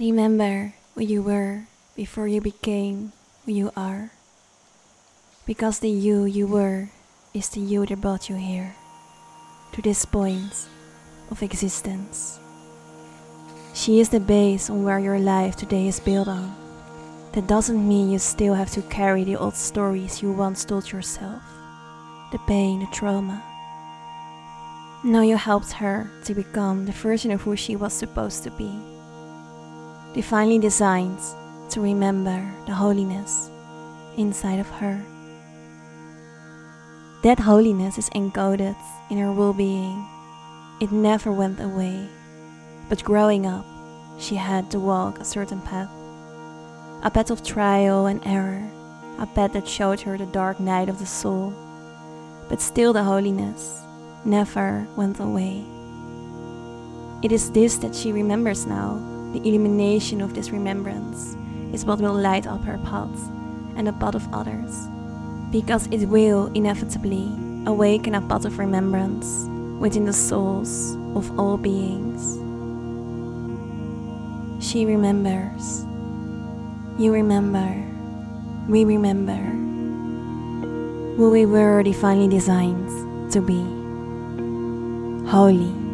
Remember who you were before you became who you are. Because the you you were is the you that brought you here, to this point of existence. She is the base on where your life today is built on. That doesn't mean you still have to carry the old stories you once told yourself, the pain, the trauma. No, you helped her to become the version of who she was supposed to be divinely designed to remember the holiness inside of her. That holiness is encoded in her well being. It never went away, but growing up, she had to walk a certain path a path of trial and error, a path that showed her the dark night of the soul. But still, the holiness never went away. It is this that she remembers now the illumination of this remembrance is what will light up her path and the path of others, because it will inevitably awaken a path of remembrance within the souls of all beings. She remembers. You remember. We remember who we were divinely designed to be. Holy.